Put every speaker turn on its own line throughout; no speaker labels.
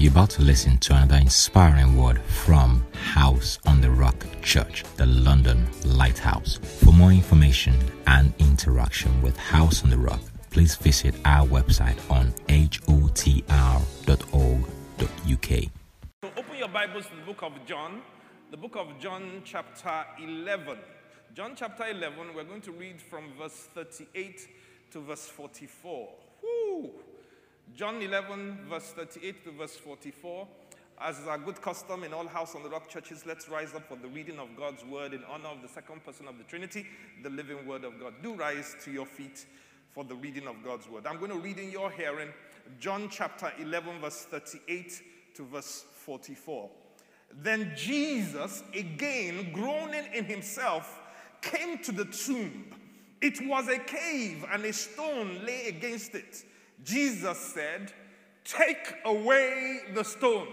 You're about to listen to another inspiring word from House on the Rock Church, the London Lighthouse. For more information and interaction with House on the Rock, please visit our website on hotr.org.uk.
So open your Bibles to the book of John, the book of John, chapter 11. John, chapter 11, we're going to read from verse 38 to verse 44. Woo! John 11, verse 38 to verse 44. As is our good custom in all House on the Rock churches, let's rise up for the reading of God's word in honor of the second person of the Trinity, the living word of God. Do rise to your feet for the reading of God's word. I'm going to read in your hearing John chapter 11, verse 38 to verse 44. Then Jesus, again groaning in himself, came to the tomb. It was a cave, and a stone lay against it. Jesus said, Take away the stone.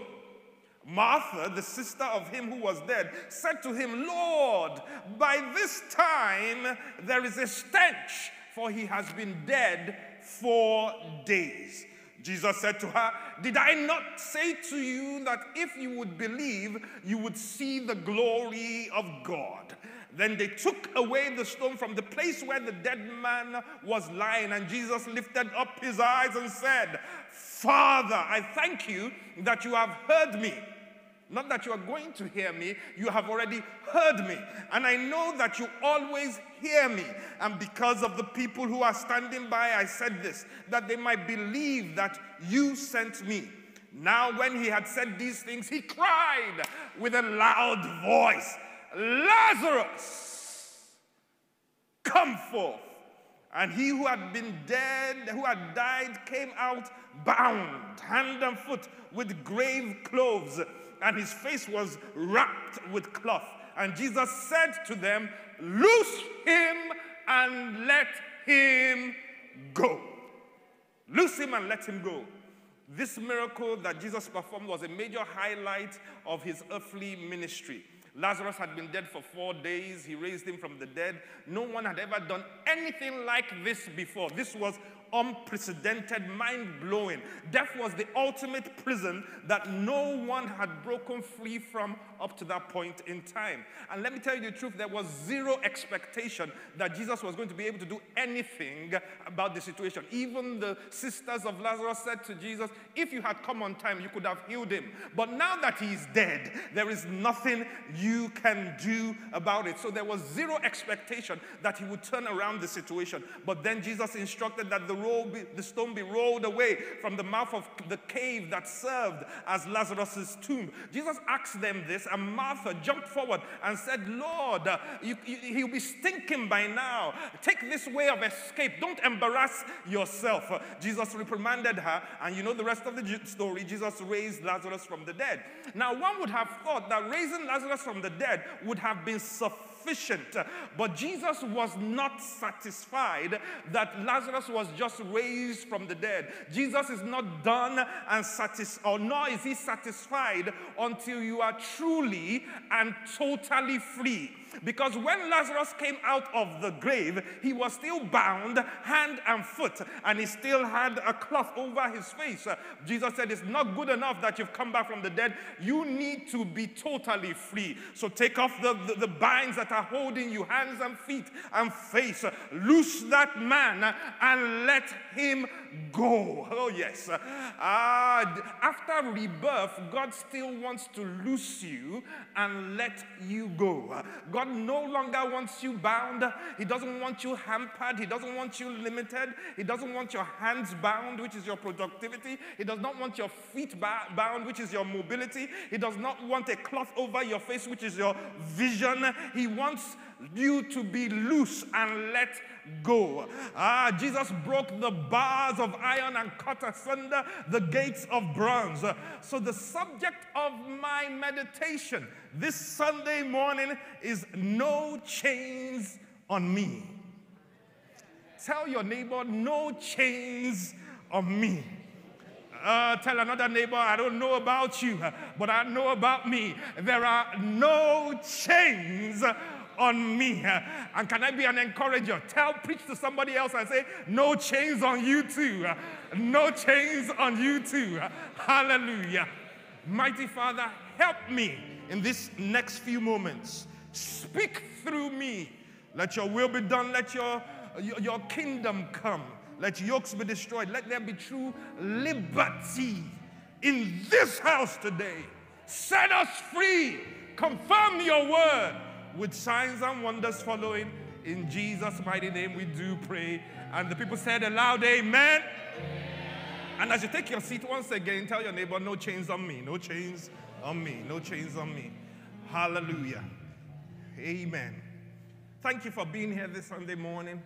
Martha, the sister of him who was dead, said to him, Lord, by this time there is a stench, for he has been dead four days. Jesus said to her, Did I not say to you that if you would believe, you would see the glory of God? Then they took away the stone from the place where the dead man was lying, and Jesus lifted up his eyes and said, Father, I thank you that you have heard me. Not that you are going to hear me, you have already heard me. And I know that you always hear me. And because of the people who are standing by, I said this, that they might believe that you sent me. Now, when he had said these things, he cried with a loud voice, Lazarus, come forth. And he who had been dead, who had died, came out bound, hand and foot, with grave clothes, and his face was wrapped with cloth. And Jesus said to them, Loose him and let him go. Loose him and let him go. This miracle that Jesus performed was a major highlight of his earthly ministry. Lazarus had been dead for four days. He raised him from the dead. No one had ever done anything like this before. This was unprecedented, mind blowing. Death was the ultimate prison that no one had broken free from up to that point in time. And let me tell you the truth, there was zero expectation that Jesus was going to be able to do anything about the situation. Even the sisters of Lazarus said to Jesus, If you had come on time, you could have healed him. But now that he's dead, there is nothing you can do about it. So there was zero expectation that he would turn around the situation. But then Jesus instructed that the, roll be, the stone be rolled away from the mouth of the cave that served as Lazarus' tomb. Jesus asked them this and Martha jumped forward and said, Lord, you, you, he'll be stinking by now. Take this way of escape. Don't embarrass yourself. Jesus reprimanded her, and you know the rest of the story. Jesus raised Lazarus from the dead. Now, one would have thought that raising Lazarus from the dead would have been sufficient sufficient. But Jesus was not satisfied that Lazarus was just raised from the dead. Jesus is not done and satisfied, or nor is he satisfied until you are truly and totally free. Because when Lazarus came out of the grave, he was still bound hand and foot, and he still had a cloth over his face. Jesus said, It's not good enough that you've come back from the dead. You need to be totally free. So take off the, the, the binds that are holding you, hands and feet and face. Loose that man and let him go. Oh, yes. Uh, after rebirth, God still wants to loose you and let you go. God no longer wants you bound. He doesn't want you hampered. He doesn't want you limited. He doesn't want your hands bound, which is your productivity. He does not want your feet bound, which is your mobility. He does not want a cloth over your face, which is your vision. He wants you to be loose and let go. Ah, Jesus broke the bars of iron and cut asunder the gates of bronze. So, the subject of my meditation this Sunday morning is no chains on me. Tell your neighbor, no chains on me. Uh, tell another neighbor, I don't know about you, but I know about me. There are no chains on me. And can I be an encourager? Tell, preach to somebody else and say, No chains on you too. No chains on you too. Hallelujah. Mighty Father, help me in this next few moments. Speak through me. Let your will be done. Let your, your, your kingdom come. Let yokes be destroyed. Let there be true liberty in this house today. Set us free. Confirm your word with signs and wonders following. In Jesus' mighty name, we do pray. And the people said aloud, Amen. And as you take your seat once again, tell your neighbor, No chains on me, no chains on me, no chains on me. Hallelujah. Amen. Thank you for being here this Sunday morning.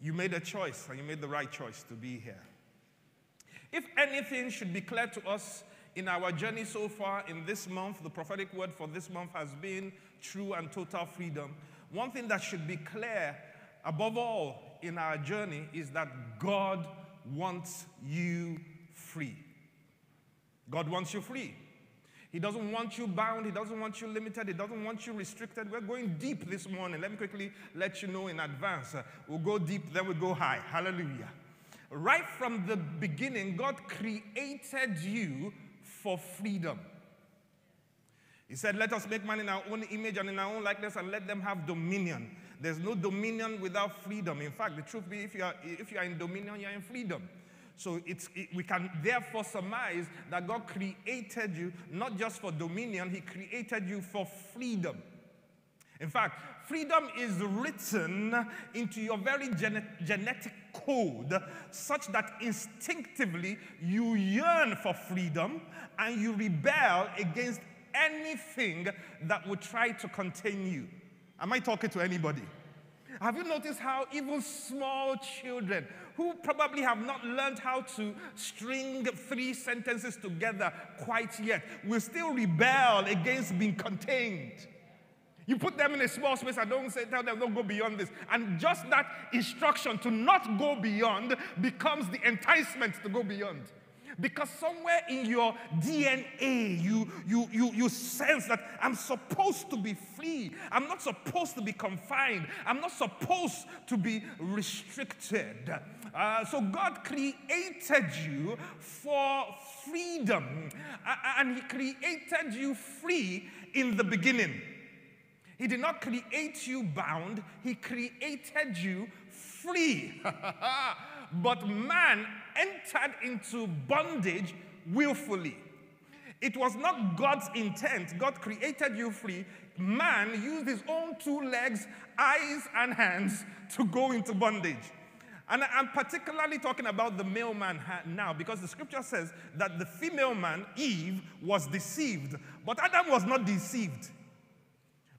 You made a choice, and you made the right choice to be here. If anything should be clear to us in our journey so far in this month, the prophetic word for this month has been true and total freedom. One thing that should be clear above all in our journey is that God wants you free. God wants you free. He doesn't want you bound. He doesn't want you limited. He doesn't want you restricted. We're going deep this morning. Let me quickly let you know in advance. We'll go deep, then we'll go high. Hallelujah. Right from the beginning, God created you for freedom. He said, Let us make man in our own image and in our own likeness and let them have dominion. There's no dominion without freedom. In fact, the truth be, if you are, if you are in dominion, you're in freedom. So it's, it, we can therefore surmise that God created you not just for dominion, He created you for freedom. In fact, freedom is written into your very gene- genetic code such that instinctively you yearn for freedom and you rebel against anything that would try to contain you. Am I talking to anybody? Have you noticed how even small children who probably have not learned how to string three sentences together quite yet will still rebel against being contained? You put them in a small space and don't say, tell them, don't go beyond this. And just that instruction to not go beyond becomes the enticement to go beyond. Because somewhere in your DNA, you, you, you, you sense that I'm supposed to be free. I'm not supposed to be confined. I'm not supposed to be restricted. Uh, so God created you for freedom. And He created you free in the beginning. He did not create you bound, He created you free. but man entered into bondage willfully. It was not God's intent. God created you free. Man used his own two legs, eyes, and hands to go into bondage. And I'm particularly talking about the male man now because the scripture says that the female man, Eve, was deceived. But Adam was not deceived.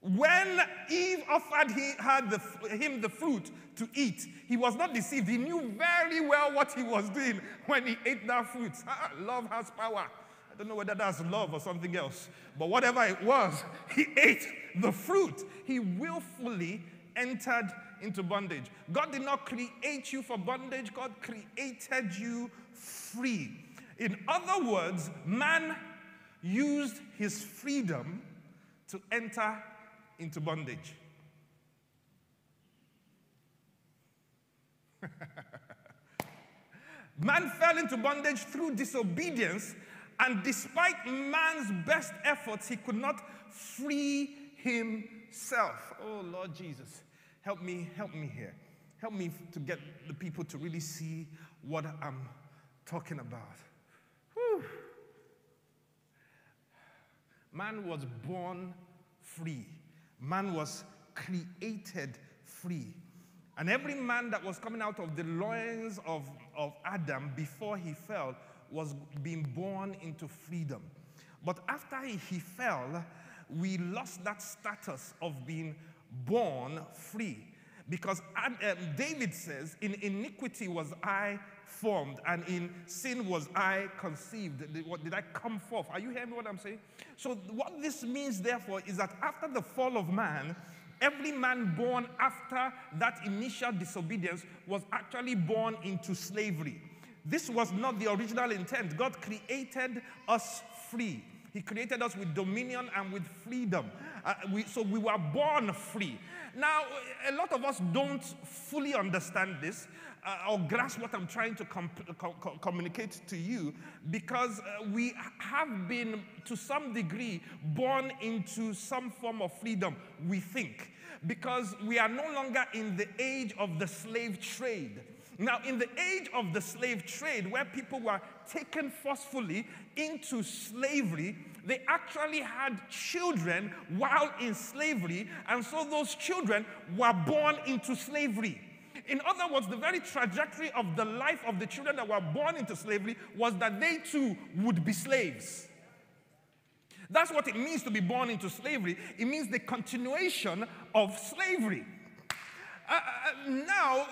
When Eve offered he, the, him the fruit to eat, he was not deceived. He knew very well what he was doing when he ate that fruit. Ah, love has power. I don't know whether that's love or something else, but whatever it was, he ate the fruit. He willfully entered into bondage. God did not create you for bondage, God created you free. In other words, man used his freedom to enter into bondage. Man fell into bondage through disobedience, and despite man's best efforts, he could not free himself. Oh, Lord Jesus, help me, help me here. Help me to get the people to really see what I'm talking about. Whew. Man was born free. Man was created free. And every man that was coming out of the loins of, of Adam before he fell was being born into freedom. But after he fell, we lost that status of being born free. Because um, David says, In iniquity was I formed, and in sin was I conceived. Did, what, did I come forth? Are you hearing what I'm saying? So, what this means, therefore, is that after the fall of man, every man born after that initial disobedience was actually born into slavery. This was not the original intent. God created us free. He created us with dominion and with freedom. Uh, we, so we were born free. Now, a lot of us don't fully understand this or grasp what I'm trying to com- com- communicate to you because uh, we have been, to some degree, born into some form of freedom, we think, because we are no longer in the age of the slave trade. Now, in the age of the slave trade, where people were taken forcefully into slavery, they actually had children while in slavery, and so those children were born into slavery. In other words, the very trajectory of the life of the children that were born into slavery was that they too would be slaves. That's what it means to be born into slavery. It means the continuation of slavery. Uh, uh, now,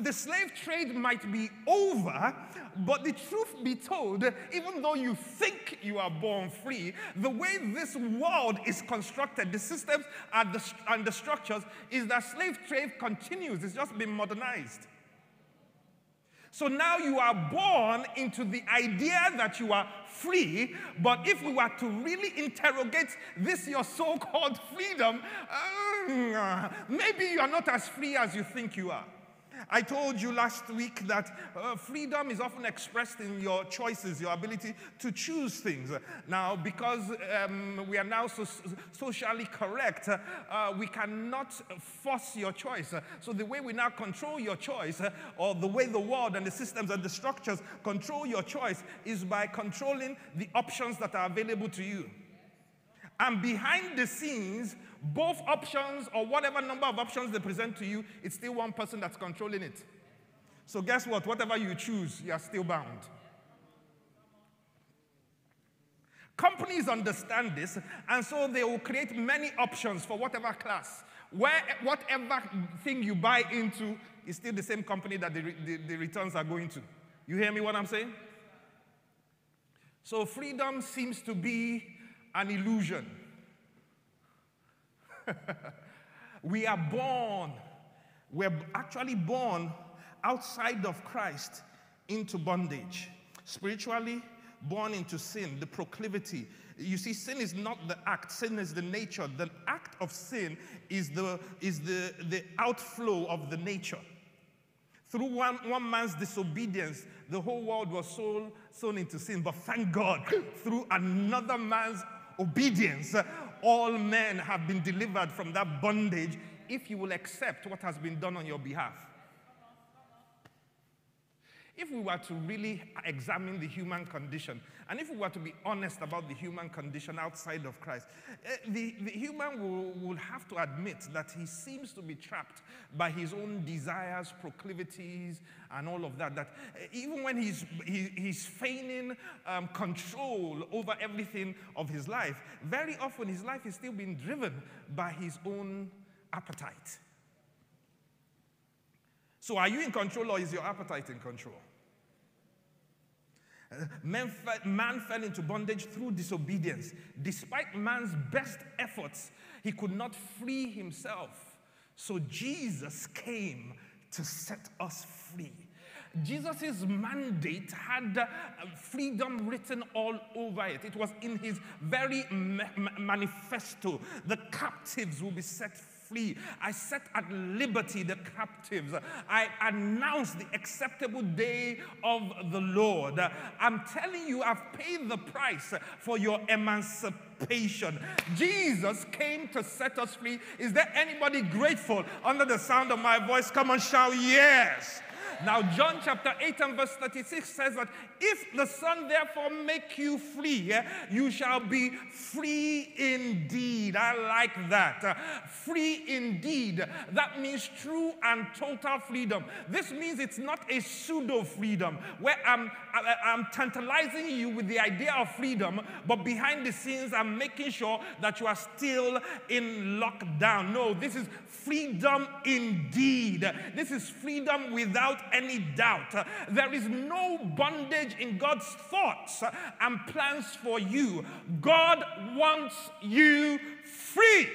the slave trade might be over, but the truth be told, even though you think you are born free, the way this world is constructed, the systems and the, and the structures, is that slave trade continues. It's just been modernized. So now you are born into the idea that you are free, but if we were to really interrogate this, your so called freedom, uh, maybe you are not as free as you think you are. I told you last week that uh, freedom is often expressed in your choices, your ability to choose things. Now, because um, we are now so socially correct, uh, we cannot force your choice. So, the way we now control your choice, uh, or the way the world and the systems and the structures control your choice, is by controlling the options that are available to you. And behind the scenes, both options or whatever number of options they present to you, it's still one person that's controlling it. So, guess what? Whatever you choose, you are still bound. Companies understand this, and so they will create many options for whatever class. Where, whatever thing you buy into is still the same company that the, the, the returns are going to. You hear me what I'm saying? So, freedom seems to be an illusion. we are born, we're actually born outside of Christ into bondage. Spiritually, born into sin, the proclivity. You see, sin is not the act, sin is the nature. The act of sin is the, is the, the outflow of the nature. Through one, one man's disobedience, the whole world was sown, sown into sin. But thank God, through another man's obedience, all men have been delivered from that bondage if you will accept what has been done on your behalf. If we were to really examine the human condition, and if we were to be honest about the human condition outside of Christ, eh, the, the human will, will have to admit that he seems to be trapped by his own desires, proclivities, and all of that. That eh, even when he's, he, he's feigning um, control over everything of his life, very often his life is still being driven by his own appetite. So, are you in control or is your appetite in control? Man fell, man fell into bondage through disobedience. Despite man's best efforts, he could not free himself. So Jesus came to set us free. Jesus' mandate had uh, freedom written all over it. It was in his very ma- manifesto. The captives will be set free. I set at liberty the captives. I announce the acceptable day of the Lord. I'm telling you, I've paid the price for your emancipation. Jesus came to set us free. Is there anybody grateful under the sound of my voice? Come on, shout yes. Now, John chapter 8 and verse 36 says that if the Son therefore make you free, eh, you shall be free indeed. I like that. Free indeed. That means true and total freedom. This means it's not a pseudo freedom where I'm, I'm tantalizing you with the idea of freedom, but behind the scenes, I'm making sure that you are still in lockdown. No, this is freedom indeed. This is freedom without any doubt. There is no bondage in God's thoughts and plans for you. God wants you free.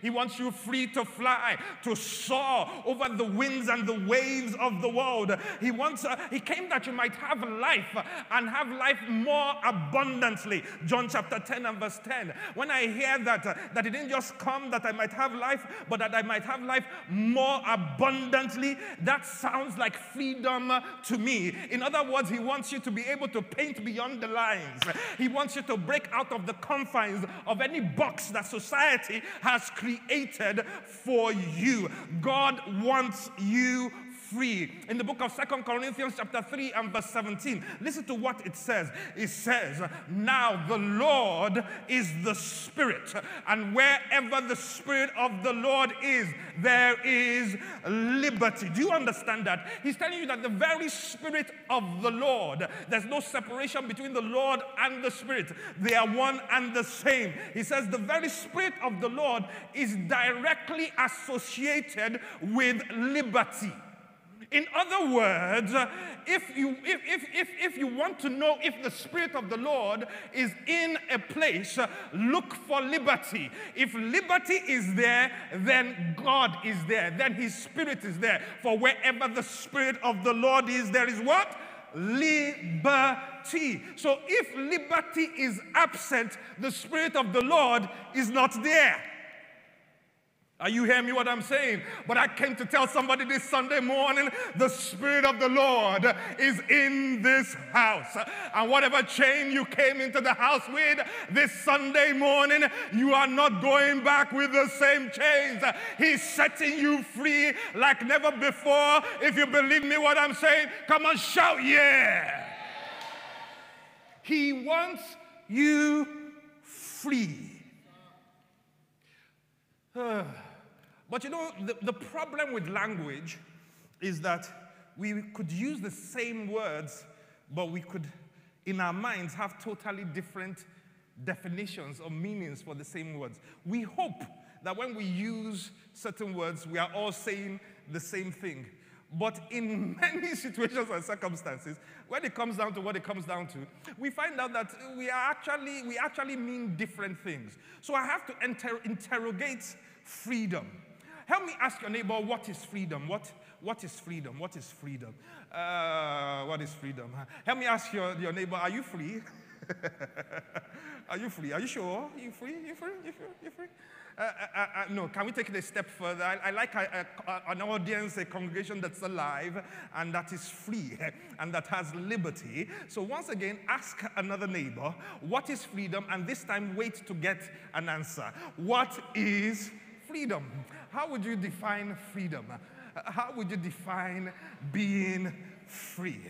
He wants you free to fly, to soar over the winds and the waves of the world. He wants, uh, He came that you might have life and have life more abundantly. John chapter 10 and verse 10. When I hear that, uh, that He didn't just come that I might have life, but that I might have life more abundantly, that sounds like freedom to me. In other words, He wants you to be able to paint beyond the lines. He wants you to break out of the confines of any box that society has created for you. God wants you free. In the book of Second Corinthians, chapter 3 and verse 17, listen to what it says. It says, Now the Lord is the Spirit, and wherever the Spirit of the Lord is, there is liberty. Do you understand that? He's telling you that the very Spirit of the Lord, there's no separation between the Lord and the Spirit, they are one and the same. He says, The very Spirit of the Lord is directly associated with liberty. In other words, if you, if, if, if, if you want to know if the Spirit of the Lord is in a place, look for liberty. If liberty is there, then God is there. Then His Spirit is there. For wherever the Spirit of the Lord is, there is what? Liberty. So if liberty is absent, the Spirit of the Lord is not there. Are you hearing me what I'm saying? But I came to tell somebody this Sunday morning the Spirit of the Lord is in this house. And whatever chain you came into the house with this Sunday morning, you are not going back with the same chains. He's setting you free like never before. If you believe me what I'm saying, come on, shout, yeah. He wants you free. But you know, the, the problem with language is that we could use the same words, but we could, in our minds, have totally different definitions or meanings for the same words. We hope that when we use certain words, we are all saying the same thing. But in many situations and circumstances, when it comes down to what it comes down to, we find out that we are actually we actually mean different things. So I have to inter- interrogate freedom. Help me ask your neighbor, what is freedom? What, what is freedom? What is freedom? Uh, what is freedom? Help me ask your, your neighbor, are you free? are you free? Are you sure? Are you free? You free? You free? You free? Uh, uh, uh, uh, no, can we take it a step further? I, I like a, a, an audience, a congregation that's alive and that is free and that has liberty. So, once again, ask another neighbor, what is freedom? And this time, wait to get an answer. What is freedom? How would you define freedom? Uh, how would you define being free?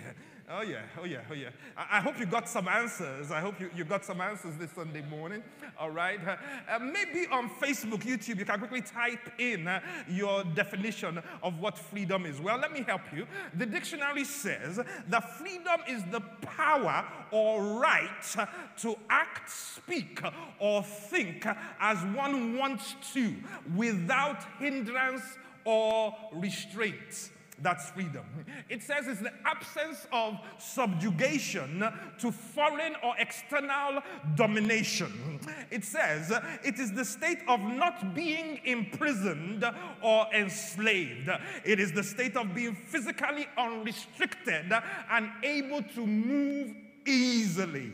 Oh, yeah, oh, yeah, oh, yeah. I, I, hope you got some answers. I hope you, you got some answers this Sunday morning. All right. Uh, maybe on Facebook, YouTube, you can quickly type in uh, your definition of what freedom is. Well, let me help you. The dictionary says that freedom is the power or right to act, speak, or think as one wants to without hindrance or restraint. That's freedom. It says it's the absence of subjugation to foreign or external domination. It says it is the state of not being imprisoned or enslaved. It is the state of being physically unrestricted and able to move easily.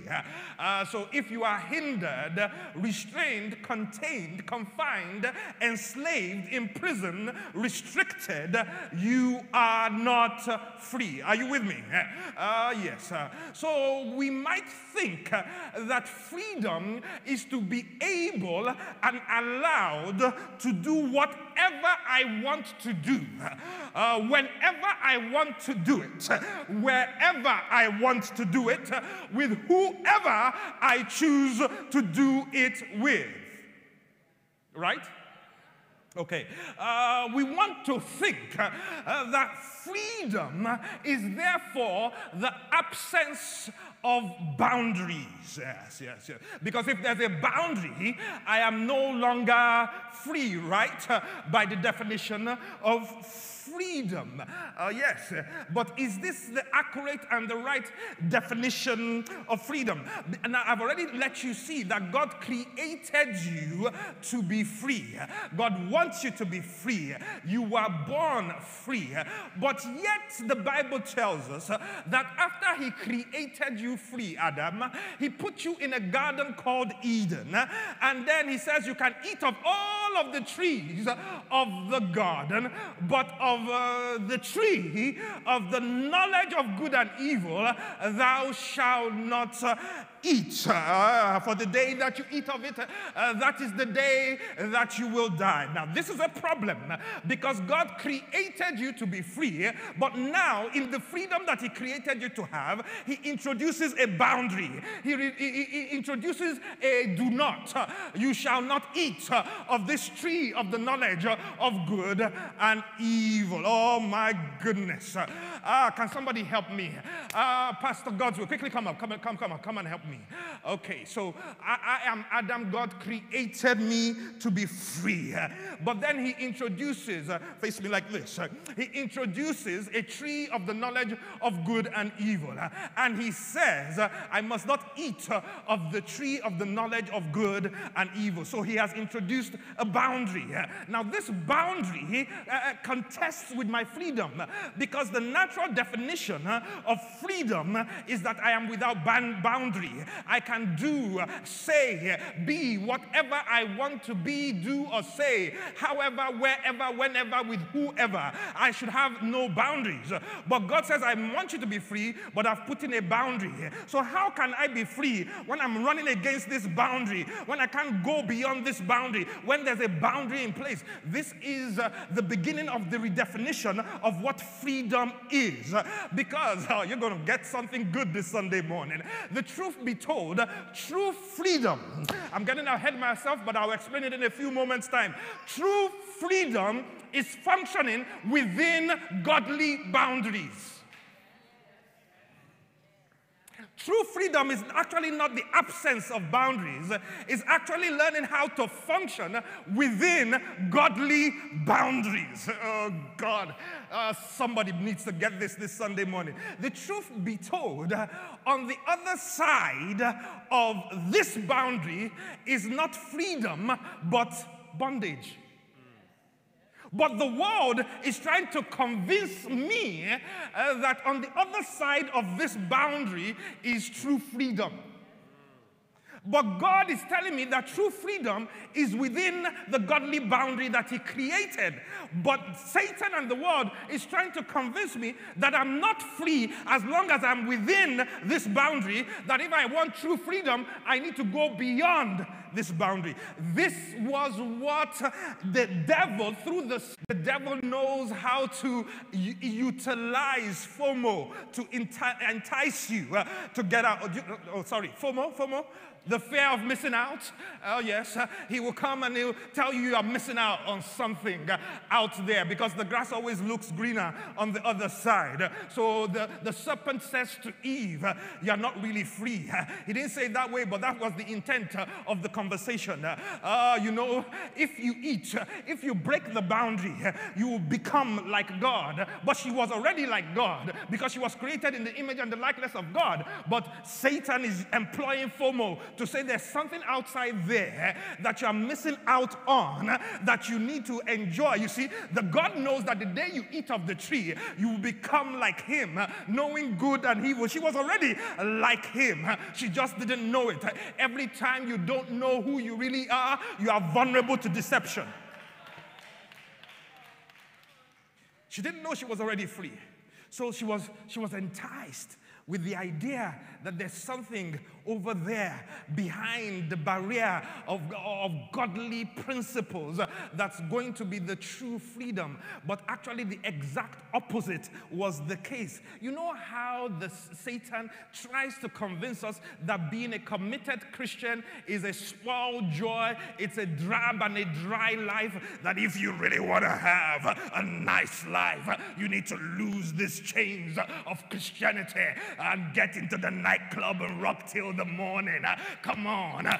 Uh, so if you are hindered, restrained, contained, confined, enslaved, imprisoned, restricted, you are not free. Are you with me? Uh, yes. Uh, so we might think that freedom is to be able and allowed to do whatever I want to do, uh, whenever I want to do it, wherever I want to do it with whoever I choose to do it with. Right? Okay, uh, we want to think uh, that freedom is therefore the absence of boundaries. Yes, yes, yes. Because if there's a boundary, I am no longer free, right? Uh, by the definition of freedom. Uh, yes, but is this the accurate and the right definition of freedom? Now, I've already let you see that God created you to be free. God wants you to be free. You were born free. But yet, the Bible tells us that after He created you free, Adam, He put you in a garden called Eden. And then He says, You can eat of all of the trees of the garden, but of of uh, the tree of the knowledge of good and evil, thou shalt not uh, eat. Uh, for the day that you eat of it, uh, that is the day that you will die. Now, this is a problem because God created you to be free, but now, in the freedom that He created you to have, He introduces a boundary. He, he, he introduces a do not. You shall not eat of this tree of the knowledge of good and evil. Oh, my goodness. Ah, can somebody help me? Uh, Pastor Godswill. quickly come up, come, come, come come and help me. Okay, so I, I am Adam. God created me to be free. But then he introduces, uh, face me like this, uh, he introduces a tree of the knowledge of good and evil. Uh, and he says, uh, I must not eat uh, of the tree of the knowledge of good and evil. So he has introduced a boundary. Now, this boundary uh, contests with my freedom because the natural definition of freedom is that I am without boundary. I can do, say, be whatever I want to be, do, or say, however, wherever, whenever, with whoever. I should have no boundaries. But God says, I want you to be free, but I've put in a boundary. So, how can I be free when I'm running against this boundary, when I can't go beyond this boundary, when there's a boundary in place? This is uh, the beginning of the redefinition of what freedom is. Because oh, you're going to get something good this Sunday morning. The truth be told, true freedom, I'm getting ahead myself, but I'll explain it in a few moments' time. True freedom is functioning within godly boundaries. True freedom is actually not the absence of boundaries, it's actually learning how to function within godly boundaries. Oh, God. Uh, somebody needs to get this this Sunday morning. The truth be told, on the other side of this boundary is not freedom, but bondage. But the world is trying to convince me uh, that on the other side of this boundary is true freedom. But God is telling me that true freedom is within the godly boundary that He created. But Satan and the world is trying to convince me that I'm not free as long as I'm within this boundary, that if I want true freedom, I need to go beyond this boundary. This was what the devil, through the, the devil knows how to utilize FOMO to entice you uh, to get out. Uh, oh, sorry, FOMO, FOMO the fear of missing out. Oh, yes, uh, he will come and he'll tell you you are missing out on something uh, out there because the grass always looks greener on the other side. So the, the serpent says to Eve, You're not really free. He didn't say it that way, but that was the intent of the conversation. Uh, uh, you know, if you eat, uh, if you break the boundary, uh, you will become like God. But she was already like God because she was created in the image and the likeness of God. But Satan is employing FOMO to say there's something outside there that you're missing out on that you need to enjoy. You see, the God knows that the day you eat of the tree, you will become like Him, knowing good and evil. She was already like Him, she just didn't know it. Every time you don't know who you really are, you are vulnerable to deception. She didn't know she was already free. So she was, she was enticed with the idea that there's something over there behind the barrier of, of godly principles that's going to be the true freedom. But actually, the exact opposite was the case. You know how the Satan tries to convince us that being a committed Christian is a small joy, it's a drab and a dry life, that if you really want to have a nice life, you need to lose these chains of Christianity and get into the nightclub and rock till the morning. Uh, come on. Uh,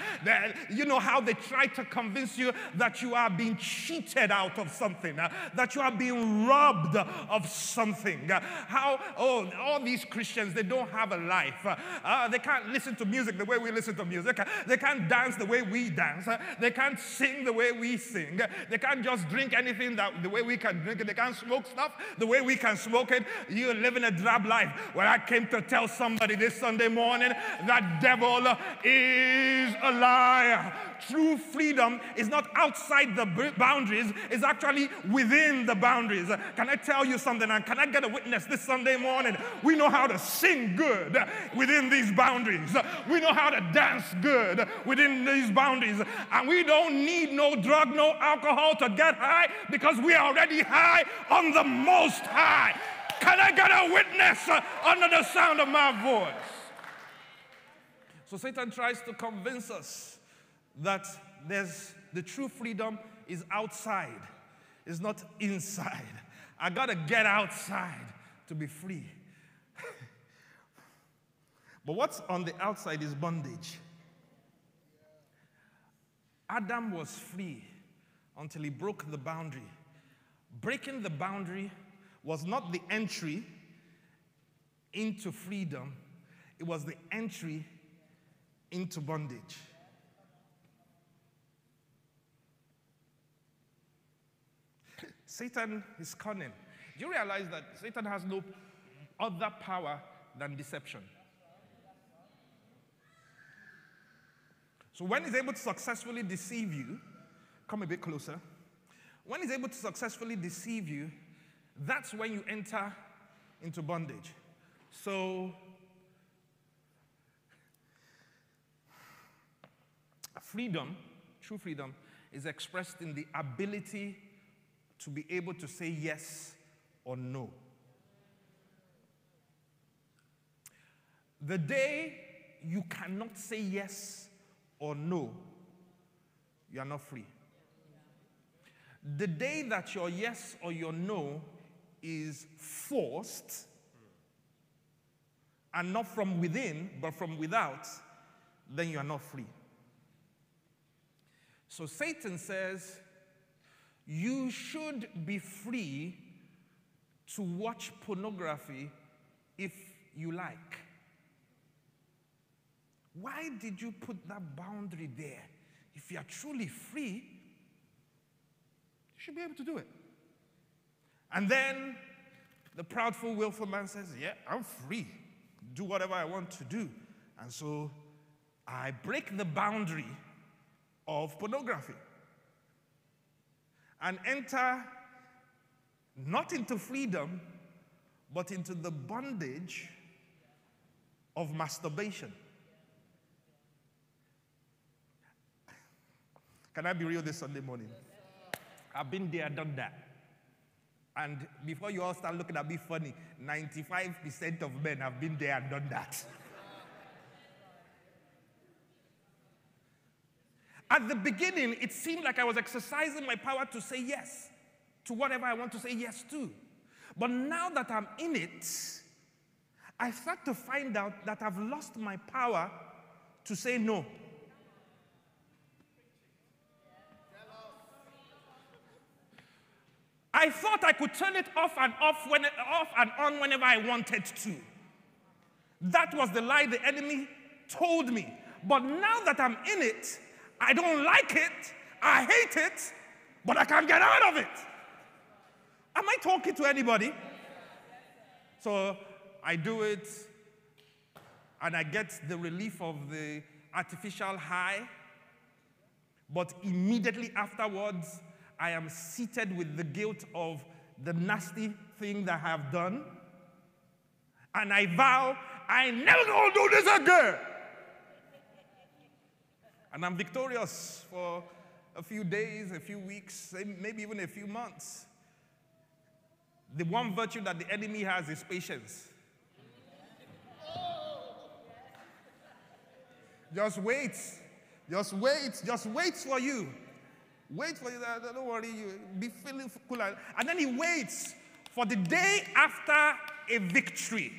you know how they try to convince you that you are being cheated out of something, uh, that you are being robbed of something. How, oh, all these Christians, they don't have a life. Uh, they can't listen to music the way we listen to music. They can't dance the way we dance. They can't sing the way we sing. They can't just drink anything that the way we can drink it. They can't smoke stuff the way we can smoke it. You're living a drab life. Well, I came to tell somebody this Sunday morning that devil is a liar. True freedom is not outside the boundaries, it's actually within the boundaries. Can I tell you something? And can I get a witness this Sunday morning? We know how to sing good within these boundaries, we know how to dance good within these boundaries. And we don't need no drug, no alcohol to get high because we are already high on the most high. Can I get a witness under the sound of my voice? So Satan tries to convince us that there's the true freedom is outside, it's not inside. I gotta get outside to be free. but what's on the outside is bondage. Adam was free until he broke the boundary. Breaking the boundary was not the entry into freedom, it was the entry into bondage. Satan is cunning. Do you realize that Satan has no other power than deception? So when he's able to successfully deceive you, come a bit closer. When he's able to successfully deceive you, that's when you enter into bondage. So freedom, true freedom, is expressed in the ability to be able to say yes or no. The day you cannot say yes or no, you are not free. The day that your yes or your no is forced, and not from within, but from without, then you are not free. So Satan says, you should be free to watch pornography if you like. Why did you put that boundary there? If you are truly free, you should be able to do it. And then the proudful, willful man says, Yeah, I'm free. Do whatever I want to do. And so I break the boundary of pornography and enter not into freedom, but into the bondage of masturbation. Can I be real this Sunday morning? I've been there, done that. And before you all start looking at me funny, 95% of men have been there and done that. At the beginning, it seemed like I was exercising my power to say yes to whatever I want to say yes to. But now that I'm in it, I start to find out that I've lost my power to say no. I thought I could turn it off and off, when, off and on whenever I wanted to. That was the lie the enemy told me. But now that I'm in it, I don't like it, I hate it, but I can't get out of it. Am I talking to anybody? So I do it and I get the relief of the artificial high, but immediately afterwards, I am seated with the guilt of the nasty thing that I have done. And I vow, I never gonna do this again. And I'm victorious for a few days, a few weeks, eh, maybe even a few months. The one virtue that the enemy has is patience. Just wait. Just wait. Just wait for you. Wait for you. Don't worry. You be feeling cool. And then he waits for the day after a victory.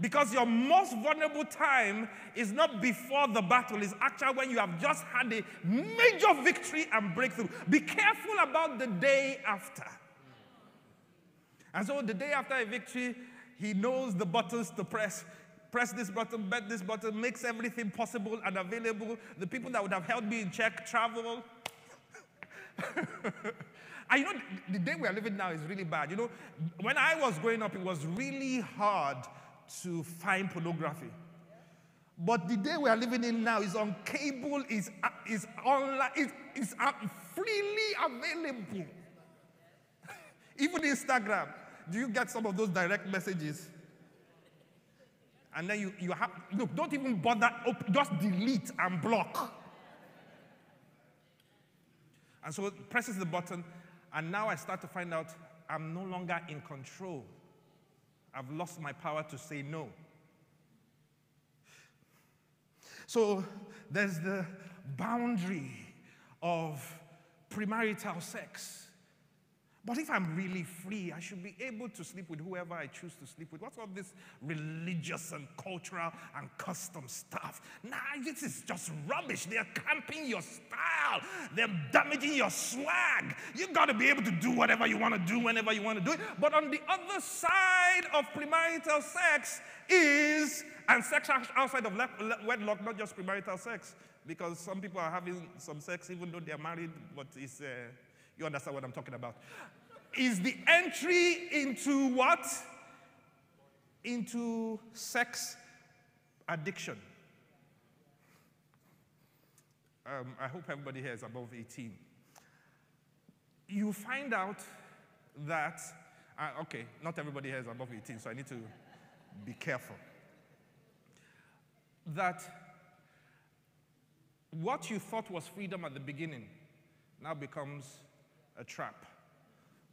Because your most vulnerable time is not before the battle, it's actually when you have just had a major victory and breakthrough. Be careful about the day after. And so, the day after a victory, he knows the buttons to press. Press this button, bet this button, makes everything possible and available. The people that would have held me in check travel. and you know, the day we are living now is really bad. You know, when I was growing up, it was really hard to find pornography. But the day we are living in now is on cable, is, is online, is, is freely available. Even Instagram. Do you get some of those direct messages? And then you, you have, look, don't even bother, just delete and block. And so it presses the button, and now I start to find out I'm no longer in control. I've lost my power to say no. So there's the boundary of premarital sex. But if I'm really free, I should be able to sleep with whoever I choose to sleep with. What's all this religious and cultural and custom stuff? Nah, this is just rubbish. They're camping your style, they're damaging your swag. You've got to be able to do whatever you want to do whenever you want to do it. But on the other side of premarital sex is, and sex outside of wedlock, not just premarital sex, because some people are having some sex even though they're married, but it's. Uh, you understand what I'm talking about? Is the entry into what? Into sex addiction. Um, I hope everybody here is above 18. You find out that, uh, okay, not everybody here is above 18, so I need to be careful. That what you thought was freedom at the beginning now becomes a trap,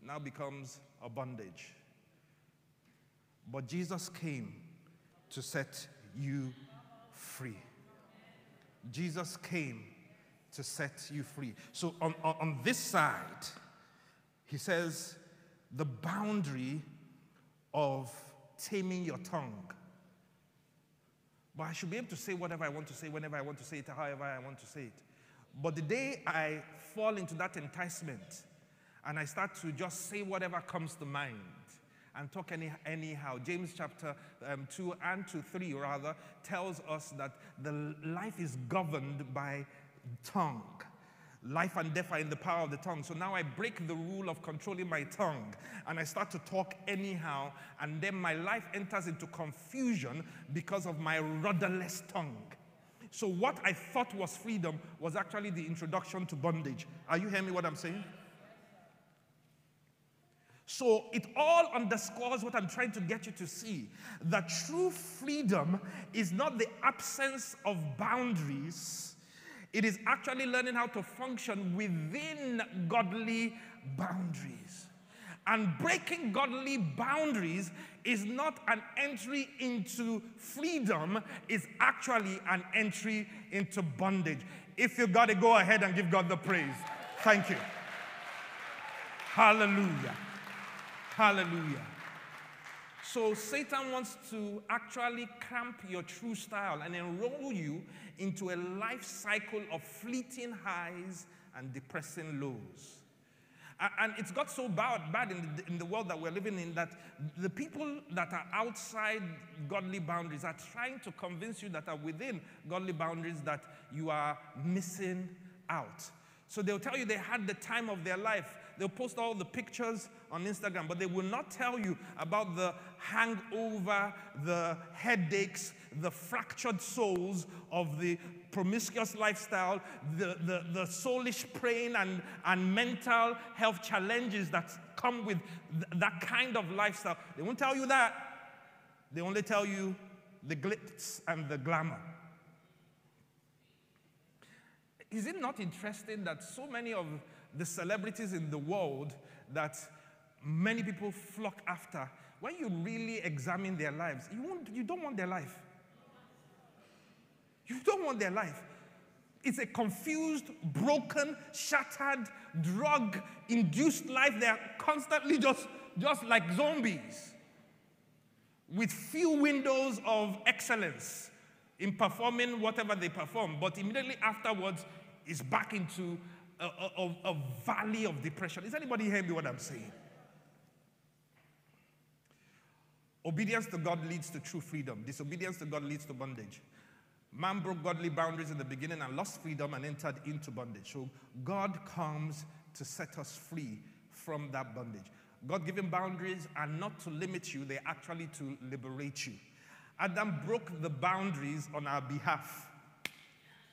now becomes a bondage. But Jesus came to set you free. Jesus came to set you free. So on, on, on, this side, he says the boundary of taming your tongue. But I should be able to say whatever I want to say, whenever I want to say it, however I want to say it. But the day I fall into that enticement, and I start to just say whatever comes to mind and talk any, anyhow. James chapter um, 2 and 2, 3 rather, tells us that the life is governed by tongue. Life and death are in the power of the tongue. So now I break the rule of controlling my tongue and I start to talk anyhow, and then my life enters into confusion because of my rudderless tongue. So, what I thought was freedom was actually the introduction to bondage. Are you hearing me what I'm saying? So it all underscores what I'm trying to get you to see. That true freedom is not the absence of boundaries, it is actually learning how to function within godly boundaries. And breaking godly boundaries is not an entry into freedom, it's actually an entry into bondage. If you got to go ahead and give God the praise. Thank you. Hallelujah. Hallelujah. So Satan wants to actually cramp your true style and enroll you into a life cycle of fleeting highs and depressing lows. And it's got so bad, bad in, the, in the world that we're living in that the people that are outside godly boundaries are trying to convince you that are within godly boundaries that you are missing out. So they'll tell you they had the time of their life. They'll post all the pictures on Instagram, but they will not tell you about the hangover, the headaches, the fractured souls of the promiscuous lifestyle, the, the, the soulish pain and, and mental health challenges that come with th- that kind of lifestyle. They won't tell you that. They only tell you the glitz and the glamour. is it not interesting that so many of the celebrities in the world that many people flock after, when you really examine their lives, you, won't, you don't want their life. You don't want their life. It's a confused, broken, shattered, drug induced life. They're constantly just, just like zombies with few windows of excellence in performing whatever they perform. But immediately afterwards, is back into a, a, a, valley of depression. Is anybody hearing me what I'm saying? Obedience to God leads to true freedom. Disobedience to God leads to bondage. Man broke godly boundaries in the beginning and lost freedom and entered into bondage. So God comes to set us free from that bondage. God given boundaries are not to limit you, they're actually to liberate you. Adam broke the boundaries on our behalf,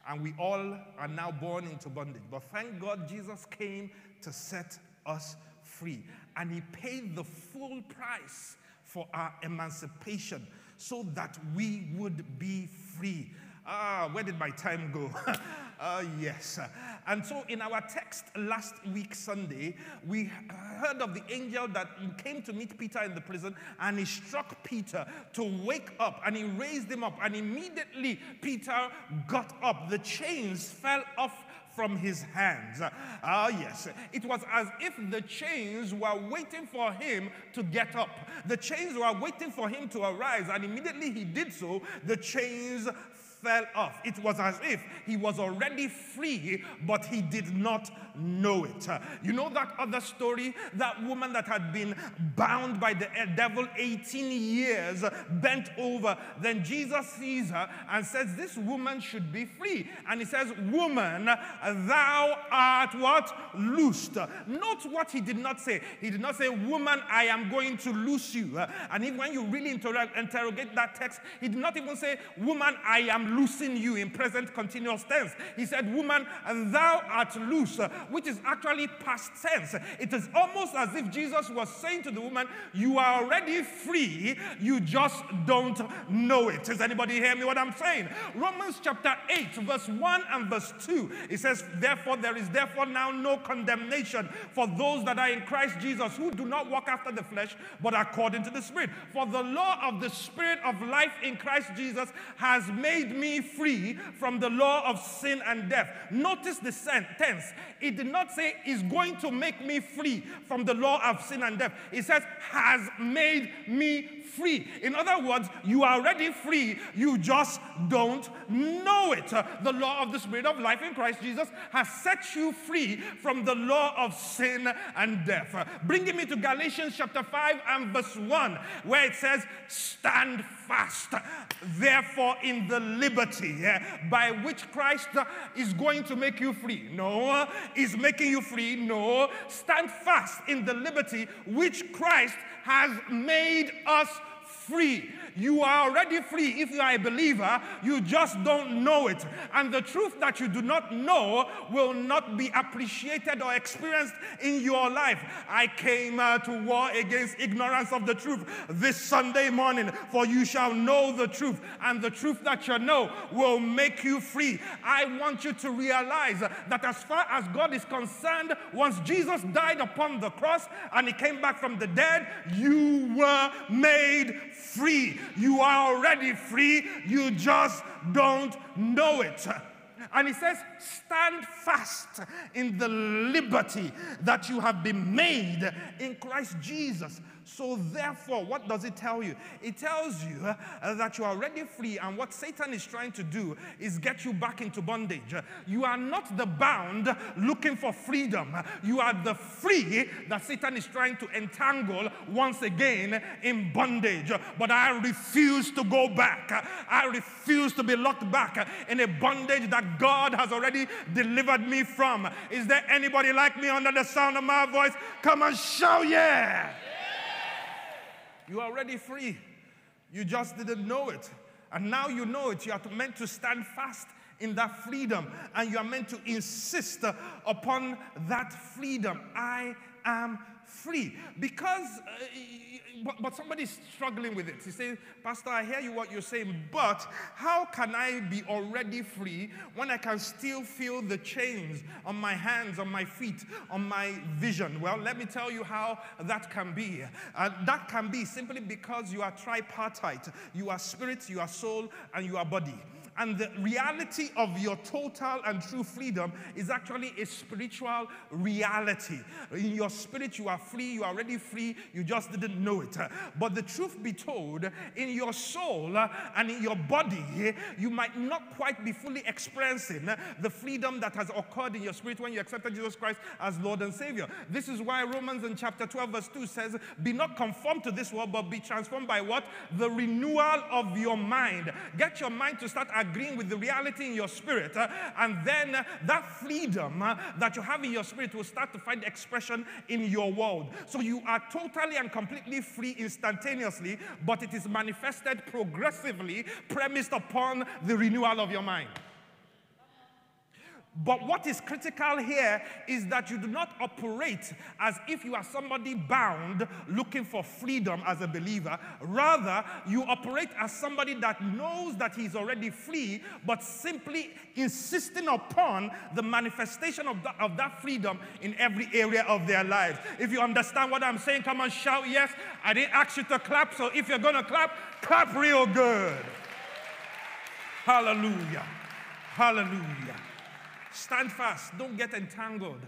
and we all are now born into bondage. But thank God Jesus came to set us free, and He paid the full price for our emancipation so that we would be free. Ah, where did my time go? uh, yes. And so in our text last week, Sunday, we heard of the angel that came to meet Peter in the prison and he struck Peter to wake up and he raised him up. And immediately Peter got up. The chains fell off from his hands. Ah, yes. It was as if the chains were waiting for him to get up. The chains were waiting for him to arise, and immediately he did so, the chains fell off. It was as if he was already free, but he did not know it. You know that other story? That woman that had been bound by the devil 18 years, bent over. Then Jesus sees her and says, This woman should be free. And he says, Woman, thou art what? Loosed. Note what he did not say. He did not say, Woman, I am going to loose you. And if when you really interrogate that text, he did not even say, Woman, I am loosing you in present continuous tense. He said, Woman, and thou art loose, which is actually past tense. It is almost as if Jesus was saying to the woman, You are already free, you just don't know it. Does anybody hear me what I'm saying? Romans chapter 8, verse 1 and verse 2, it says, Therefore, there is therefore now no condemnation for those that are in Christ Jesus who do not walk after the flesh, but according to the Spirit. For the law of the Spirit of life in Christ Jesus has made me free from the law of sin and death. Notice the tense. It did not say is going to make me free from the law of sin and death. It says has made me free. In other words, you are already free, you just don't know it. Uh, the law of the Spirit of life in Christ Jesus has set you free from the law of sin and death. Uh, bringing me to Galatians chapter 5 and verse 1, where it says, Stand fast, therefore, in the liberty by which Christ uh, is going to make you free. No, is making you free. No, stand fast in the liberty which Christ has made us free. You are already free if you are a believer, you just don't know it. And the truth that you do not know will not be appreciated or experienced in your life. I came uh, to war against ignorance of the truth this Sunday morning, for you shall know the truth, and the truth that you know will make you free. I want you to realize that as far as God is concerned, once Jesus died upon the cross and he came back from the dead, you were made free. You are already free, you just don't know it. And he says, Stand fast in the liberty that you have been made in Christ Jesus. So, therefore, what does it tell you? It tells you uh, that you are already free, and what Satan is trying to do is get you back into bondage. You are not the bound looking for freedom, you are the free that Satan is trying to entangle once again in bondage. But I refuse to go back, I refuse to be locked back in a bondage that God has already delivered me from. Is there anybody like me under the sound of my voice? Come and shout, yeah! You are already free. You just didn't know it. And now you know it. You are meant to stand fast in that freedom. And you are meant to insist upon that freedom. I am free. Because, uh, but, but somebody's struggling with it. He says, Pastor, I hear you what you're saying, but how can I be already free when I can still feel the chains on my hands, on my feet, on my vision? Well, let me tell you how that can be. Uh, that can be simply because you are tripartite. You are spirit, you are soul, and you are body. And the reality of your total and true freedom is actually a spiritual reality. In your spirit, you are free, you are already free, you just didn't know it. But the truth be told, in your soul uh, and in your body, you might not quite be fully experiencing the freedom that has occurred in your spirit when you accepted Jesus Christ as Lord and Savior. This is why Romans in chapter 12, verse 2 says, Be not conformed to this world, but be transformed by what? The renewal of your mind. Get your mind to start agreeing with the reality in your spirit, uh, and then uh, that freedom uh, that you have in your spirit will start to find expression in your world. So you are totally and completely free instantaneously, but it is manifested progressively, premised upon the renewal of your mind. But what is critical here is that you do not operate as if you are somebody bound looking for freedom as a believer. Rather, you operate as somebody that knows that he is already free, but simply insisting upon the manifestation of, of that freedom in every area of their lives. If you understand what I'm saying, come on, shout yes. I didn't ask you to clap, so if you're going to clap, clap real good. Hallelujah. Hallelujah. Stand fast. Don't get entangled.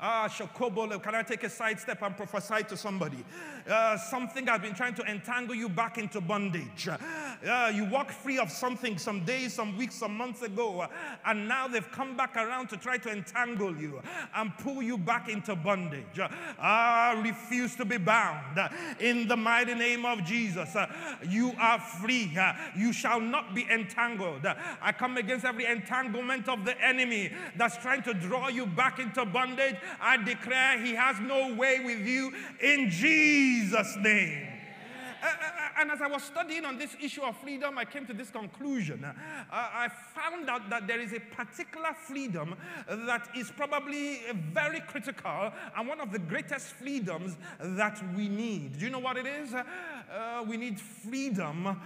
Ah, Shokobole, can I take a side step and prophesy to somebody? Uh, something has been trying to entangle you back into bondage. Uh, you walk free of something some days, some weeks, some months ago, and now they've come back around to try to entangle you and pull you back into bondage. Ah, refuse to be bound. In the mighty name of Jesus, you are free. You shall not be entangled. I come against every entanglement of the enemy that's trying to draw you back into bondage I declare he has no way with you in Jesus' name. Uh, uh, uh, and as I was studying on this issue of freedom, I came to this conclusion. Uh, I found out that there is a particular freedom that is probably very critical and one of the greatest freedoms that we need. Do you know what it is? Uh, we need freedom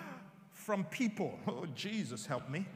from people. Oh, Jesus, help me.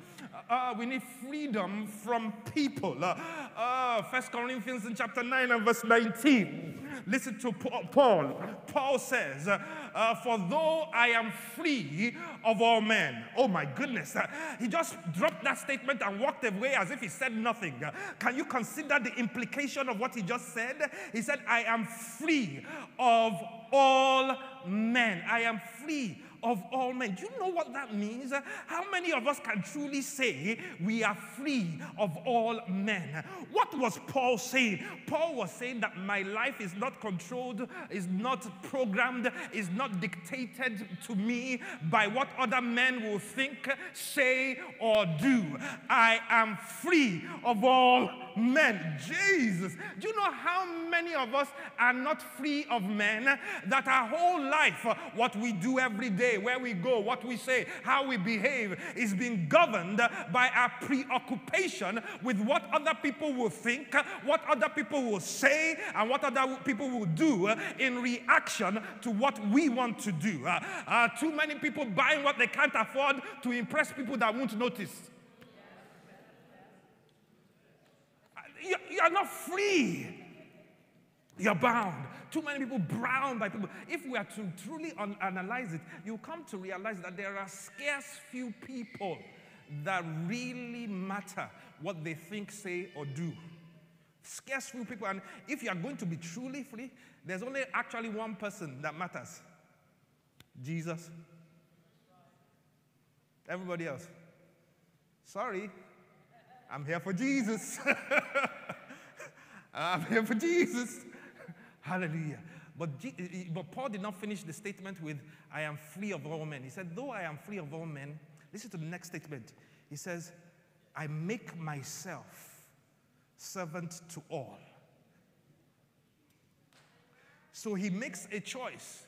Uh, we need freedom from people. Uh, uh, First Corinthians in chapter 9 and verse 19. Listen to Paul. Paul says, uh, uh, For though I am free of all men. Oh my goodness. Uh, he just dropped that statement and walked away as if he said nothing. can you consider the implication of what he just said? He said, I am free of all men. I am free of all men. Do you know what that means? How many of us can truly say we are free of all men? What was Paul saying? Paul was saying that my life is not controlled, is not programmed, is not dictated to me by what other men will think, say, or do. I am free of all men. Jesus. Do you know how many of us are not free of men? That our whole life, what we do every day, where we go, what we say, how we behave is being governed by our preoccupation with what other people will think, what other people will say, and what other people will do in reaction to what we want to do. Uh, too many people buying what they can't afford to impress people that won't notice. You are not free. You're bound. Too many people bound by people. If we are to truly analyze it, you come to realize that there are scarce few people that really matter what they think, say, or do. Scarce few people. And if you are going to be truly free, there's only actually one person that matters Jesus. Everybody else. Sorry, I'm here for Jesus. I'm here for Jesus. Hallelujah. But, but Paul did not finish the statement with, I am free of all men. He said, Though I am free of all men, listen to the next statement. He says, I make myself servant to all. So he makes a choice.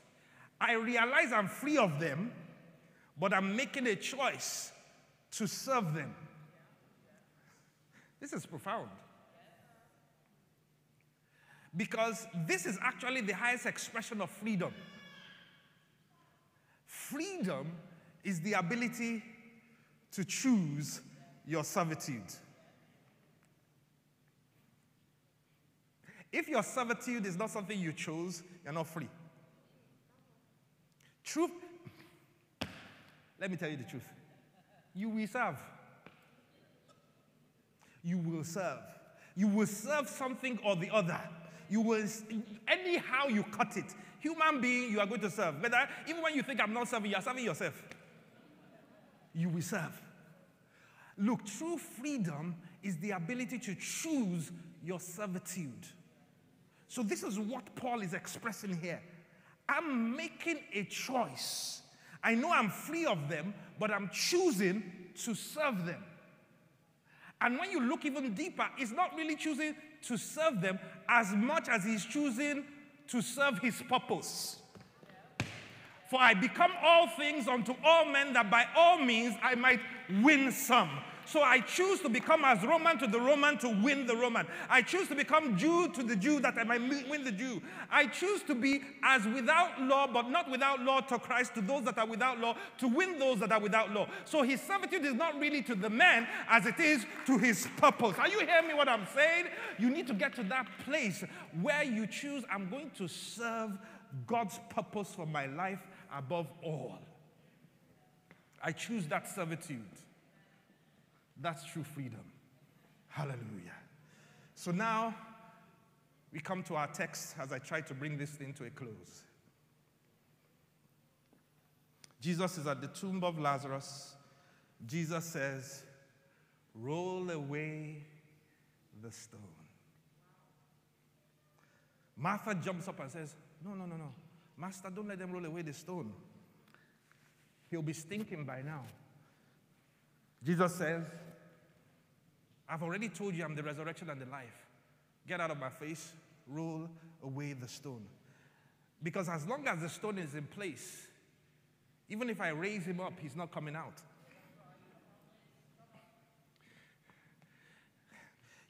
I realize I'm free of them, but I'm making a choice to serve them. This is profound. Because this is actually the highest expression of freedom. Freedom is the ability to choose your servitude. If your servitude is not something you chose, you're not free. Truth, let me tell you the truth. You will serve. You will serve. You will serve something or the other. You will, anyhow you cut it. Human being, you are going to serve. But even when you think I'm not serving, you are serving yourself. You will serve. Look, true freedom is the ability to choose your servitude. So, this is what Paul is expressing here. I'm making a choice. I know I'm free of them, but I'm choosing to serve them. And when you look even deeper, it's not really choosing to serve them as much as he's choosing to serve his purpose. For I become all things unto all men that by all means I might win some. So I choose to become as Roman to the Roman to win the Roman. I choose to become Jew to the Jew that I might win the Jew. I choose to be as without law, but not without law to Christ, to those that are without law, to win those that are without law. So his servitude is not really to the man as it is to his purpose. Are you hearing me what I'm saying? You need to get to that place where you choose, I'm going to serve God's purpose for my life above all. I choose that servitude. That's true freedom. Hallelujah. So now we come to our text as I try to bring this thing to a close. Jesus is at the tomb of Lazarus. Jesus says, Roll away the stone. Martha jumps up and says, No, no, no, no. Master, don't let them roll away the stone. He'll be stinking by now. Jesus says, I've already told you I'm the resurrection and the life. Get out of my face, roll away the stone. Because as long as the stone is in place, even if I raise him up, he's not coming out.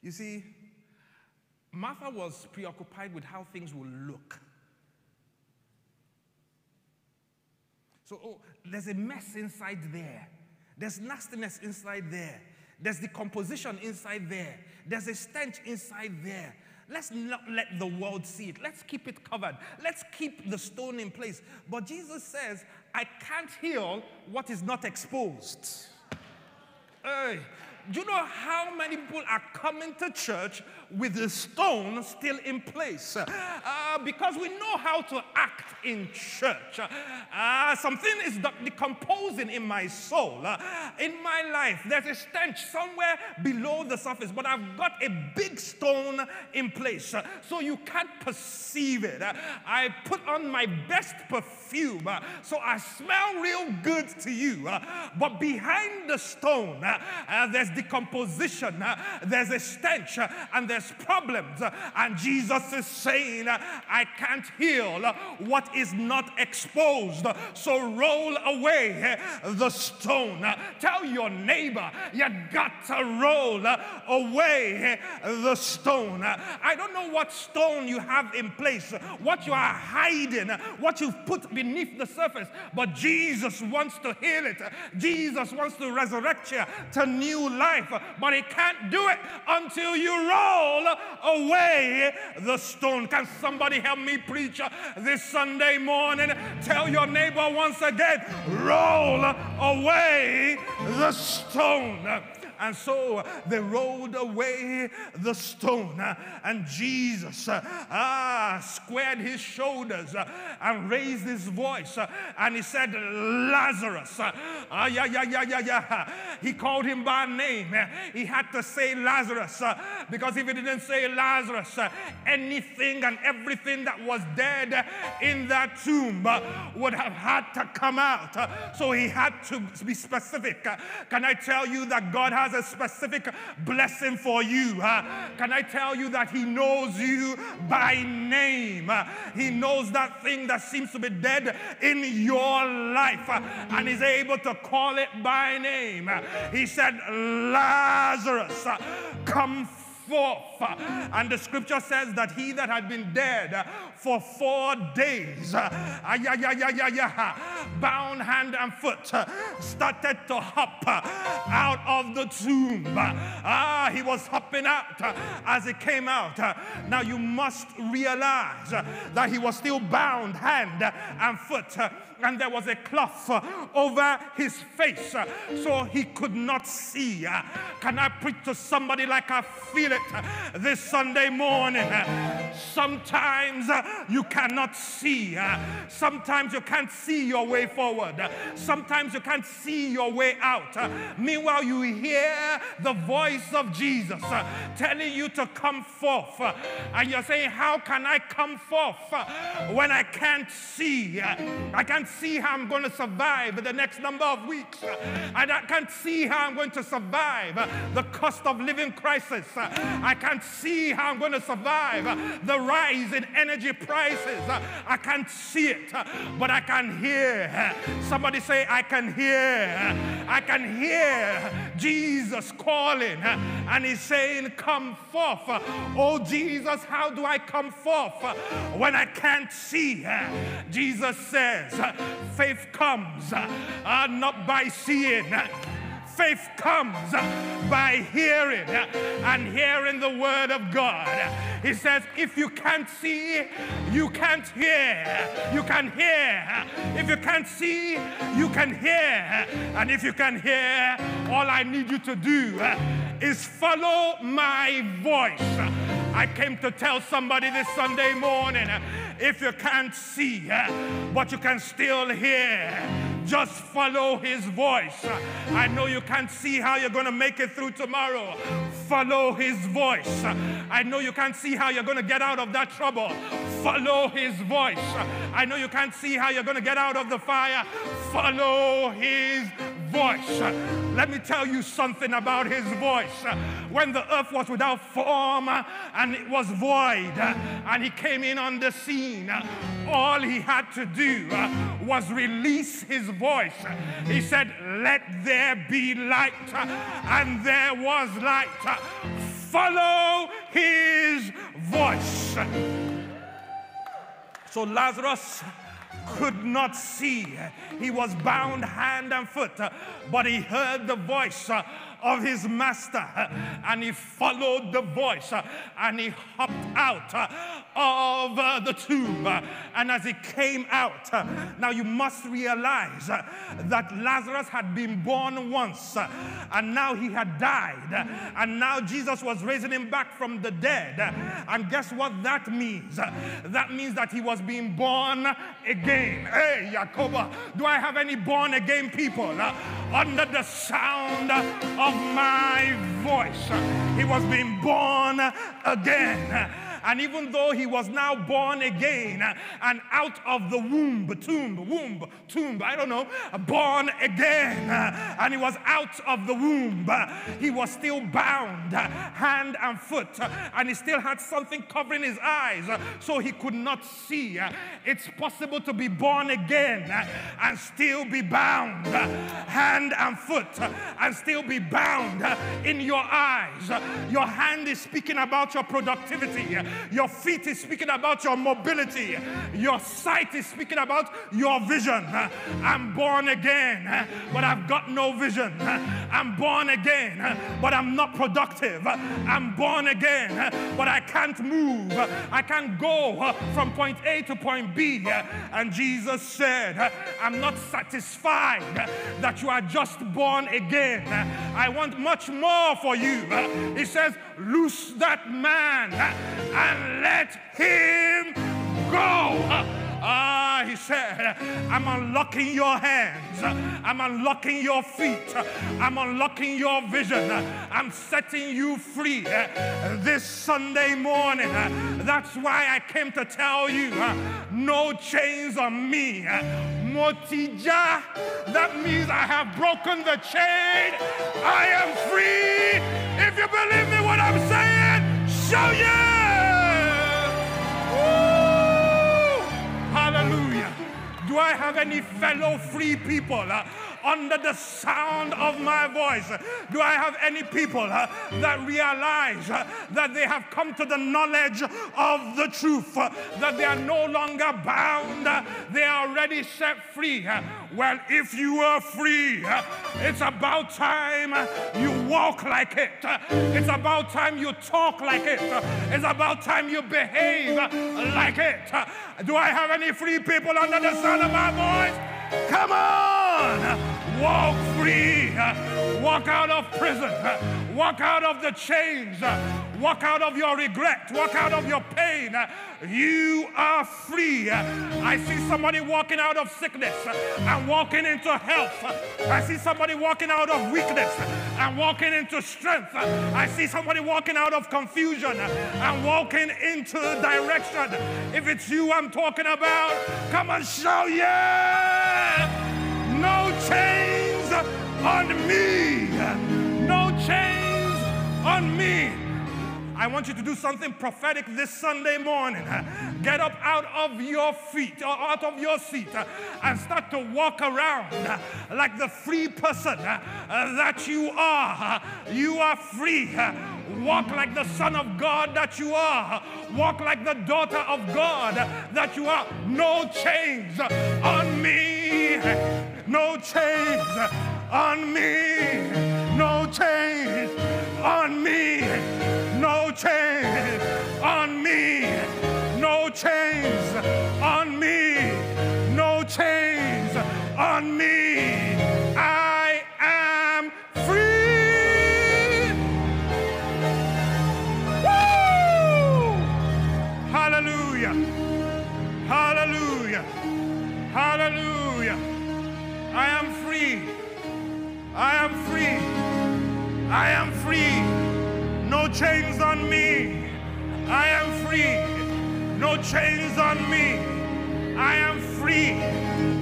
You see, Martha was preoccupied with how things will look. So, oh, there's a mess inside there. There's nastiness inside there. There's decomposition inside there. There's a stench inside there. Let's not let the world see it. Let's keep it covered. Let's keep the stone in place. But Jesus says, I can't heal what is not exposed. Hey, do you know how many people are coming to church with the stone still in place? Uh, because we know how to act in church. Uh, something is decomposing in my soul. Uh, in my life, there's a stench somewhere below the surface, but I've got a big stone in place. Uh, so you can't perceive it. Uh, I put on my best perfume, uh, so I smell real good to you. but behind the stone, there's decomposition, there's a stench, and there's problems. Uh, and Jesus is saying, I can't heal what is not exposed. So roll away the stone. Tell your neighbor, you got to roll away the stone. I don't know what stone you have in place, what you are hiding, what you've put beneath the surface, but Jesus wants to heal it. Jesus wants to resurrect you to new life, but He can't do it until you roll away the stone. Can somebody help me preach this Sunday morning? Tell your neighbor once again roll away the stone. And so they rolled away the stone. And Jesus ah, squared his shoulders uh, and raised his voice. Uh, and he said, Lazarus. Ah, yeah, yeah, yeah, yeah, yeah. He called him by name. He had to say Lazarus because if he didn't say Lazarus, anything and everything that was dead in that tomb would have had to come out. So he had to be specific. Can I tell you that God has has a specific blessing for you. Uh, can I tell you that He knows you by name? Uh, he knows that thing that seems to be dead in your life uh, and is able to call it by name. He said, Lazarus, come forth. And the scripture says that he that had been dead for four days, uh, ah, bound hand and foot, uh, started to hop uh, out of the tomb. Ah, he was hopping out as he came out. Now you must realize that he was still bound hand and foot and there was a cloth uh, over his face uh, so he could not see. Uh, can I preach to somebody like I feel it this Sunday morning? Sometimes you cannot see. Sometimes you can't see your way forward. Sometimes you can't see your way out. Meanwhile, you hear the voice of Jesus telling you to come forth. And you're saying, How can I come forth when I can't see? I can't see how I'm going to survive the next number of weeks. And I can't see how I'm going to survive the cost of living crisis. I can't see how I'm going to survive the rise in energy prices. Uh, I can't see it, uh, but I can hear. Somebody say, I can hear. I can hear Jesus calling, uh, and He's saying, Come forth. Oh, Jesus, how do I come forth when I can't see? Jesus says, Faith comes uh, not by seeing. Faith comes by hearing and hearing the word of God. He says, if you can't see, you can't hear. You can hear. If you can't see, you can hear. And if you can hear, all I need you to do is follow my voice. I came to tell somebody this Sunday morning if you can't see, but you can still hear, just follow his voice. I know you can't see how you're going to make it through tomorrow. Follow his voice. I know you can't see how you're going to get out of that trouble. Follow his voice. I know you can't see how you're going to get out of the fire. Follow his voice. Let me tell you something about his voice. When the earth was without form and it was void, and he came in on the scene, all he had to do uh, was release his voice. He said, Let there be light, and there was light. Follow his voice. So Lazarus could not see. He was bound hand and foot, but he heard the voice uh, of his master and he followed the voice and he hopped out uh, of uh, the tomb. And as he came out, uh, now you must realize that Lazarus had been born once and now he had died. And now Jesus was raising him back from the dead. And guess what that means? That means that he was being born again. Hey, Jacoba, do I have any born again people under the sound of of my voice. He was being born again. And even though he was now born again and out of the womb, tomb, womb, tomb, I don't know, born again, and he was out of the womb, he was still bound hand and foot, and he still had something covering his eyes, so he could not see. It's possible to be born again and still be bound hand and foot, and still be bound in your eyes. Your hand is speaking about your productivity. Your feet is speaking about your mobility. Your sight is speaking about your vision. I'm born again, but I've got no vision. I'm born again, but I'm not productive. I'm born again, but I can't move. I can't go from point A to point B. And Jesus said, I'm not satisfied that you are just born again. I want much more for you. He says, Loose that man and let him go. Ah, he said, I'm unlocking your hands. I'm unlocking your feet. I'm unlocking your vision. I'm setting you free this Sunday morning. That's why I came to tell you no chains on me. Motija, that means I have broken the chain. I am free. If you believe me what I'm saying, show yeah. Do I have any fellow free people? Uh, Uh, under the sound of my voice? Do I have any people uh, that realize uh, that they have come to the knowledge of the truth, uh, that they are no longer bound, they are already set free? Well, if you are free, it's about time you walk like it. It's about time you talk like it. It's about time you behave like it. Do I have any free people under the sound of my voice? Come on! Walk free. Walk out of prison. Walk out of the chains. Walk out of your regret. Walk out of your pain. You are free. I see somebody walking out of sickness and walking into health. I see somebody walking out of weakness and walking into strength. I see somebody walking out of confusion and walking into direction. If it's you I'm talking about, come and shout, yeah! No chains on me. No chains on me. I want you to do something prophetic this Sunday morning. Get up out of your feet, or out of your seat, uh, and start to walk around uh, like the free person that you are. You are free. Walk like the Son of God that you are. Walk like the daughter of God that you are. No chains on me. No chains on me. No chains on me. No chains on me. I am free. No chains on me. I am free.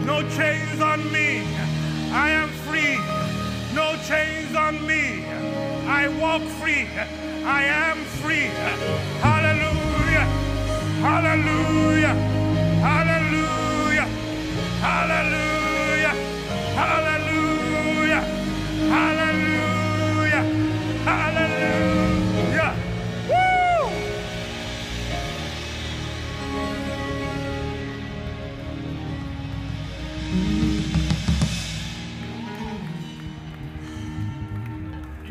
No chains on me. I am free. No chains on me. I walk free. I am free. Hallelujah. Hallelujah. Hallelujah. Hallelujah. Hallelujah. Hallelujah.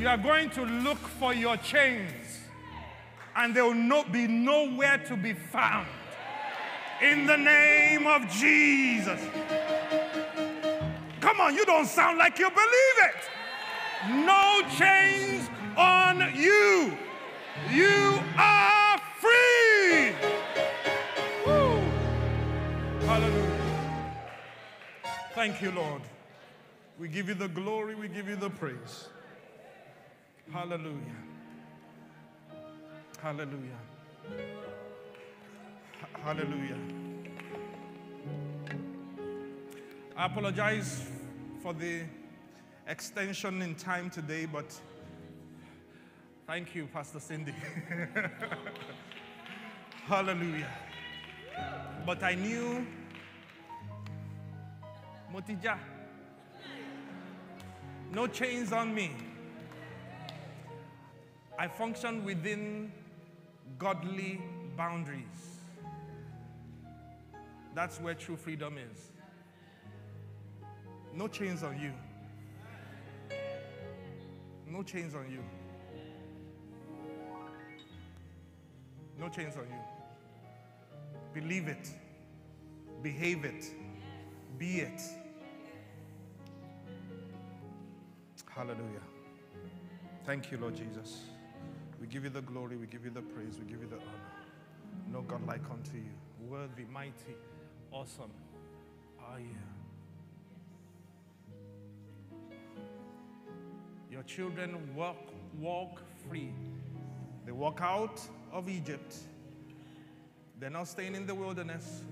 You are going to look for your chains and they will not be nowhere to be found. In the name of Jesus. Come on, you don't sound like you believe it. No chains on you. You are free. Woo. Hallelujah. Thank you, Lord. We give you the glory, we give you the praise. Hallelujah. Hallelujah. Hallelujah. I apologize for the extension in time today, but thank you, Pastor Cindy. Hallelujah. But I knew Motija, no chains on me. I function within godly boundaries. That's where true freedom is. No chains on you. No chains on you. No chains on you. Believe it. Behave it. Be it. Hallelujah. Thank you, Lord Jesus. We give you the glory, we give you the praise, we give you the honor. No God like unto you. Worthy, mighty, awesome are you. Your children walk, walk free. They walk out of Egypt. They're not staying in the wilderness.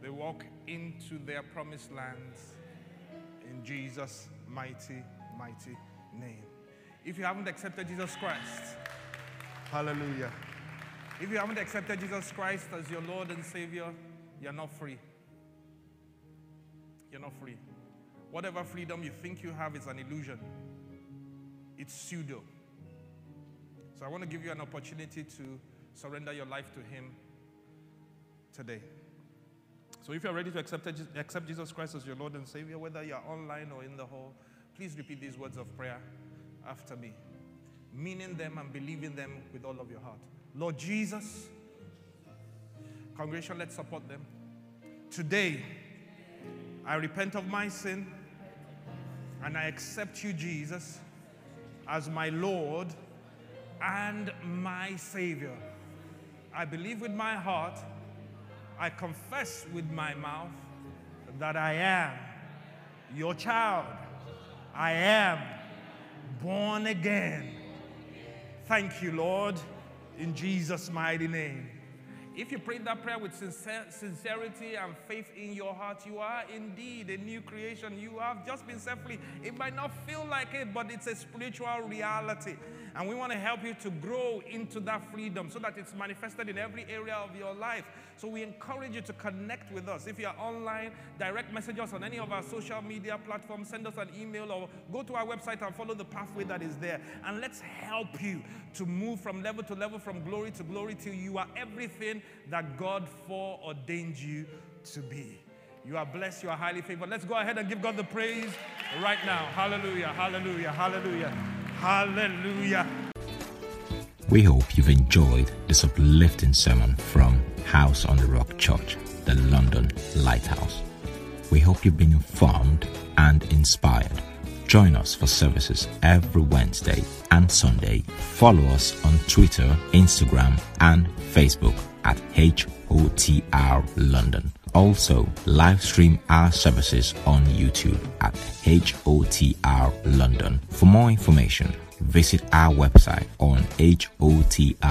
They walk into their promised lands in Jesus' mighty, mighty name. If you haven't accepted Jesus Christ, Hallelujah. If you haven't accepted Jesus Christ as your Lord and Savior, you're not free. you're not free. Whatever freedom you think you have is an illusion, it's pseudo. So I want to give you an opportunity to surrender your life to Him today. So if you're ready to accept, accept Jesus Christ as your Lord and Savior, whether you're online or in the hall, please repeat these words of prayer after me, meaning them and believing them with all of your heart. Lord Jesus, congregation, let's support them. Today, I repent of my sin and I accept you, Jesus, as my Lord and my Savior. I believe with my heart, I confess with my mouth that I am your child. I am born again. Thank you, Lord, in Jesus' mighty name. If you prayed that prayer with sincerity and faith in your heart, you are indeed a new creation. You have just been set free. It might not feel like it, but it's a spiritual reality. And we want to help you to grow into that freedom so that it's manifested in every area of your life. So we encourage you to connect with us. If you're online, direct message us on any of our social media platforms, send us an email or go to our website and follow the pathway that is there. And let's help you to move from level to level, from glory to glory, till you are everything that God foreordained you to be. You are blessed, you are highly favored. Let's go ahead and give God the praise right now. Hallelujah, hallelujah, hallelujah. Hallelujah.
We hope you've enjoyed this uplifting sermon from House on the Rock Church, the London Lighthouse. We hope you've been informed and inspired. Join us for services every Wednesday and Sunday. Follow us on Twitter, Instagram, and Facebook at HOTR London. Also, live stream our services on YouTube at HOTR London. For more information, visit our website on hotr.org.uk.